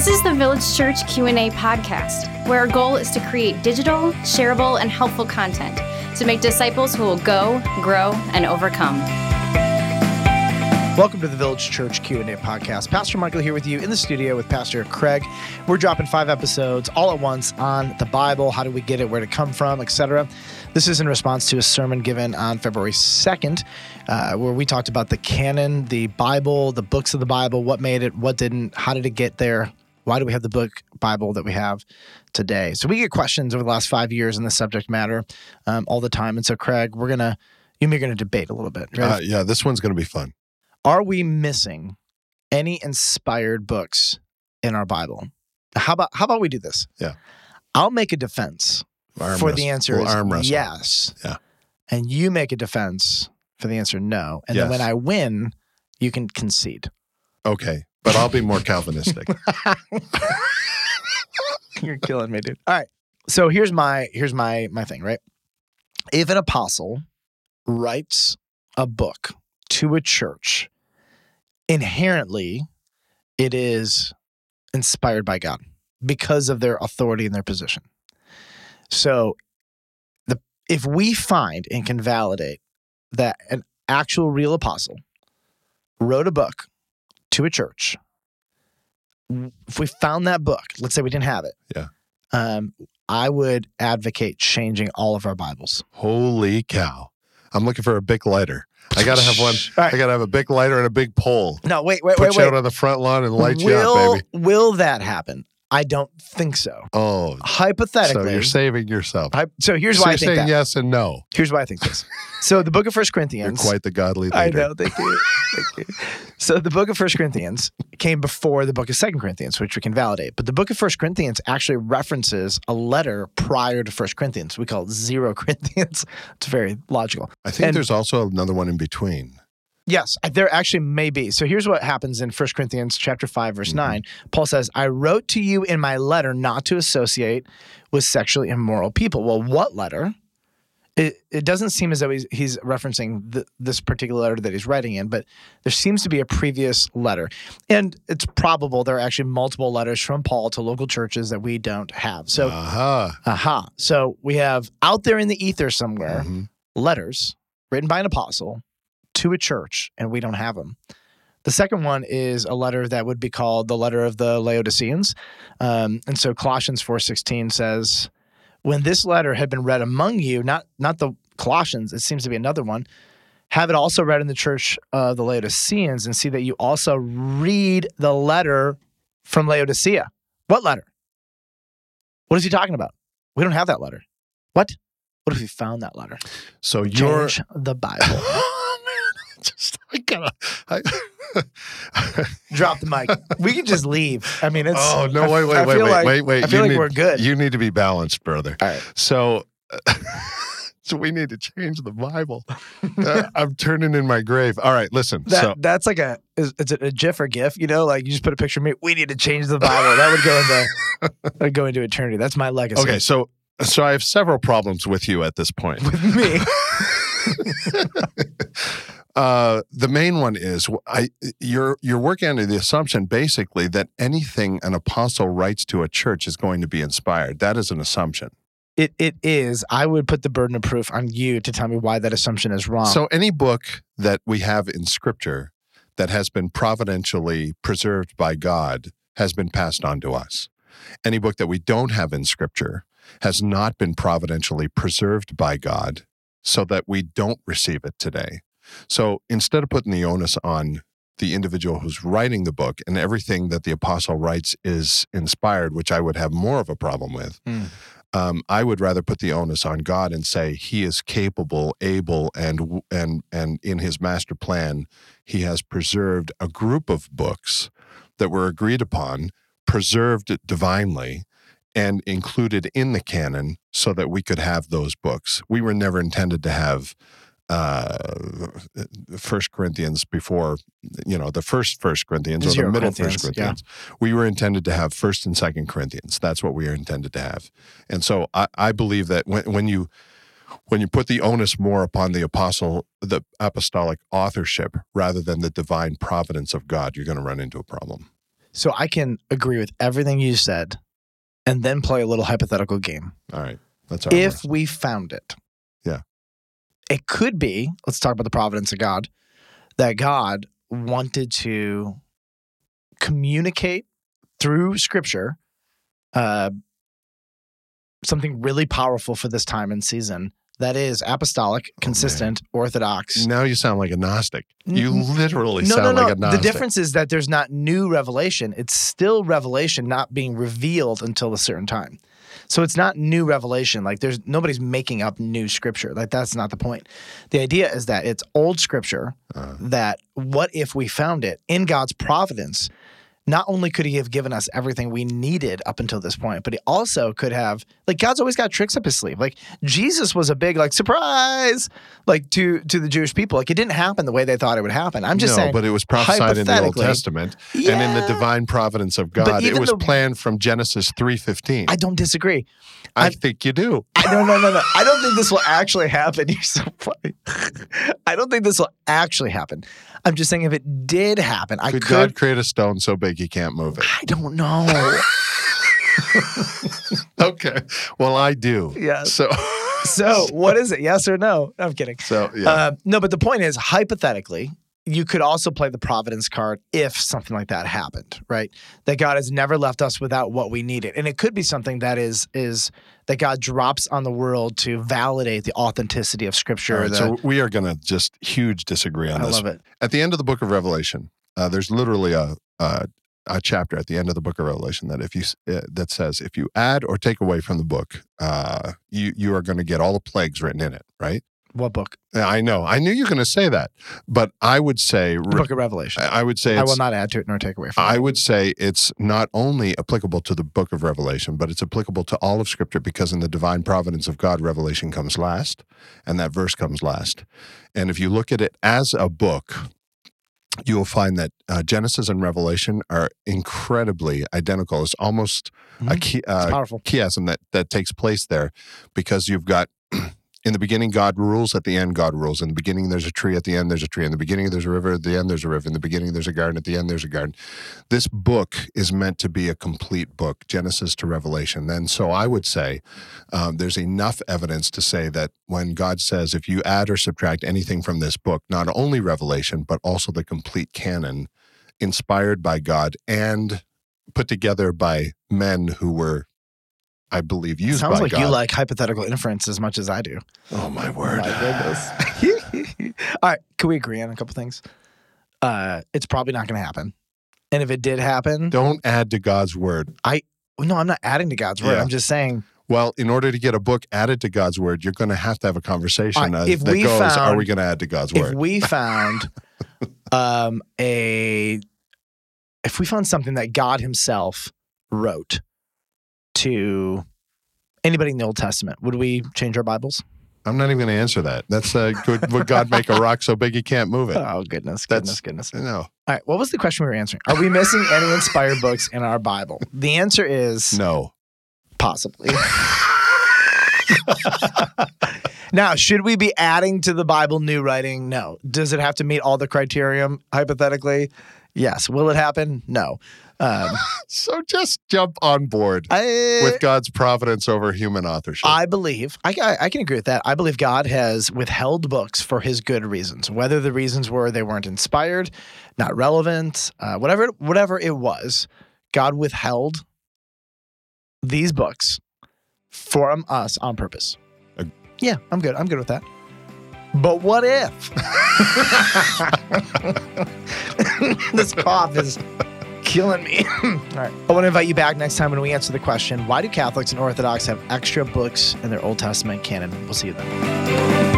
This is the Village Church Q&A podcast, where our goal is to create digital, shareable, and helpful content to make disciples who will go, grow, and overcome. Welcome to the Village Church Q&A podcast. Pastor Michael here with you in the studio with Pastor Craig. We're dropping five episodes all at once on the Bible, how do we get it, where to come from, etc. This is in response to a sermon given on February 2nd, uh, where we talked about the canon, the Bible, the books of the Bible, what made it, what didn't, how did it get there, why do we have the book Bible that we have today? So we get questions over the last five years in the subject matter um, all the time. And so, Craig, we're going to, you and me are going to debate a little bit. Right? Uh, yeah, this one's going to be fun. Are we missing any inspired books in our Bible? How about how about we do this? Yeah. I'll make a defense Arm for the answer We'll is arm wrestle. yes. Yeah. And you make a defense for the answer no. And then when I win, you can concede. Okay, but I'll be more Calvinistic. You're killing me, dude. All right. So here's my here's my my thing, right? If an apostle writes a book to a church, inherently it is inspired by God because of their authority and their position. So the if we find and can validate that an actual real apostle wrote a book to a church if we found that book, let's say we didn't have it, Yeah. um, I would advocate changing all of our Bibles. Holy cow! I'm looking for a big lighter. I gotta have one. Right. I gotta have a big lighter and a big pole. No, wait, wait, Put wait, you out on the front lawn and light you up, baby. will that happen? I don't think so. Oh, hypothetically. so you're saving yourself. hy- so here's so why I you're think saying that. yes and no. Here's why I think this. So the book of First You're Corinthians. quite the godly leader. I know. Thank you. Thank you. So the book of First Corinthians came before the book of Second Corinthians, which we can validate. But the book of First Corinthians actually references a letter prior to First Corinthians. We call it Zero Corinthians. It's very logical. I think And- there's also another one in between. Yes, there actually may be. So here's what happens in 1 Corinthians chapter 5 verse Mhm. 9. Paul says, "I wrote to you in my letter not to associate with sexually immoral people." Well, what letter? It, it doesn't seem as though he's, he's referencing th- this particular letter that he's writing in, but there seems to be a previous letter. And it's probable there are actually multiple letters from Paul to local churches that we don't have. So, aha. aha. So we have out there in the ether somewhere Mhm. letters written by an apostle to a church, and we don't have them. The second one is a letter that would be called the letter of the Laodiceans, um, and so Colossians four sixteen says, "When this letter had been read among you, not not the Colossians, it seems to be another one." Have it also read in the church of the Laodiceans, and see that you also read the letter from Laodicea. What letter? What is he talking about? We don't have that letter. What? What if we found that letter? So you're. Change the Bible. just I gotta. I, Drop the mic. We can just leave. I mean, it's. oh no! I- Wait, wait, I wait, wait, like- wait, wait. I feel You like need- we're good. You need to be balanced, brother. All right. So, so we need to change the Bible. Uh, I'm turning in my grave. All right, listen. That, so that's like a is, is it a GIF or GIF? You know, like you just put a picture of me. We need to change the Bible. That would go into that would go into eternity. That's my legacy. okay, so so I have several problems with you at this point. with me. Uh, the main one is I you're you're working under the assumption basically that anything an apostle writes to a church is going to be inspired. That is an assumption. It it is. I would put the burden of proof on you to tell me why that assumption is wrong. So any book that we have in scripture that has been providentially preserved by God has been passed on to us. Any book that we don't have in scripture has not been providentially preserved by God so that we don't receive it today. So instead of putting the onus on the individual who's writing the book and everything that the apostle writes is inspired, which I would have more of a problem with, Mm. um, I would rather put the onus on God and say He is capable, able, and and and in His master plan, He has preserved a group of books that were agreed upon, preserved divinely, and included in the canon, so that we could have those books. We were never intended to have uh first corinthians before you know the first first corinthians or the middle Corinthians, first yeah. corinthians we were intended to have first and second corinthians that's what we are intended to have and so i, I believe that when, when you when you put the onus more upon the apostle the apostolic authorship rather than the divine providence of god you're going to run into a problem So I can agree with everything you said and then play a little hypothetical game. All right. That's our If we found it, Yeah. It could be, let's talk about the providence of God, that God wanted to communicate through scripture uh, something really powerful for this time and season that is apostolic, consistent, orthodox. Now you sound like a Gnostic. You literally No, no, sound no. like a the difference is that there's not new revelation. It's still revelation not being revealed until a certain time. So it's not new revelation. Like there's nobody's making up new scripture. Like that's not the point. The idea is that it's old scripture Uh, that what if we found it in God's providence? Not only could he have given us everything we needed up until this point, but he also could have like God's always got tricks up his sleeve. Like Jesus was a big like surprise like to to the Jewish people. Like it didn't happen the way they thought it would happen. I'm just no, saying but it was prophesied in the Old Testament Tament, and in the divine providence of God, it was the- planned from Genesis three fifteen. I I, don't disagree. I- think you do. I no no no no. I don't think this will actually happen. You're so funny. I don't think this will actually happen. I'm just saying if it did happen, I Could could. God create a stone so big he can't move it? I don't know. Okay. Well, I do. Yes. So, so what is it? Yes or no? I'm kidding. so yeah. Uh, no, but the point is, hypothetically, you could also play the providence card if something like that happened, right? That God has never left us without what we needed, and it could be something that is is that God drops on the world to validate the authenticity of Scripture. All right, the- so we are going to just huge disagree on I this. I love it. At the end of the book of Revelation, uh, there's literally a, a a chapter at the end of the book of Revelation that if you uh, that says if you add or take away from the book, uh, you you are going to get all the plagues written in it, right? What book? I know. I knew you were going to say that, but I would say The book of Revelation. I would say I will not add to it nor take away from it. I it. would say it's not only applicable to the book of Revelation, but it's applicable to all of Scripture because in the divine providence of God, Revelation comes last and that verse comes last. And if you look at it as a book, you will find that uh, Genesis and Revelation are incredibly identical. It's almost a Mhm. key, It's uh, powerful. chiasm that, that takes place there because you've got. In the beginning, God rules. At the end, God rules. In the beginning, there's a tree. At the end, there's a tree. In the beginning, there's a river. At the end, there's a river. In the beginning, there's a garden. At the end, there's a garden this book is meant to be a complete book, Genesis to Revelation. and so I would say um, there's enough evidence to say that when God says, if you add or subtract anything from this book, not only Revelation, but also the complete canon, inspired by God and put together by men who were, I believe, used Sounds like God. you like hypothetical inference as much as I do. oh my word! My goodness. All right, can we agree on a couple things? Uh, it's probably not going to happen. And if it did happen, Don't add to God's word. I no, I'm not adding to God's word. Yeah. I'm just saying Well, in order to get a book added to God's word, you're going to have to have a conversation right, if that we goes, "Are we going to add to God's word? if word?" we found um, a if we found something that God Himself wrote to anybody in the Old Testament, would we change our Bibles? I'm not even going to answer that. That's uh, could, would God make a rock so big he can't move it? Oh goodness, That's- goodness, goodness. No, All right, what was the question we were answering? Are we missing any inspired books in our Bible? The answer is no. possibly. now, should we be adding to the Bible new writing? No. Does it have to meet all the criterion hypothetically? Yes. Will it happen? No. Um, So just jump on board I, with God's providence over human authorship. I believe I, I I can agree with that. I believe God has withheld books for His good reasons. Whether the reasons were they weren't inspired, not relevant, uh, whatever whatever it was, God withheld these books from us on purpose. Ag- yeah, I'm good. I'm good with that. But what if this cough is killing me? All right. I want to invite you back next time when we answer the question why do Catholics and Orthodox have extra books in their Old Testament canon? We'll see you then.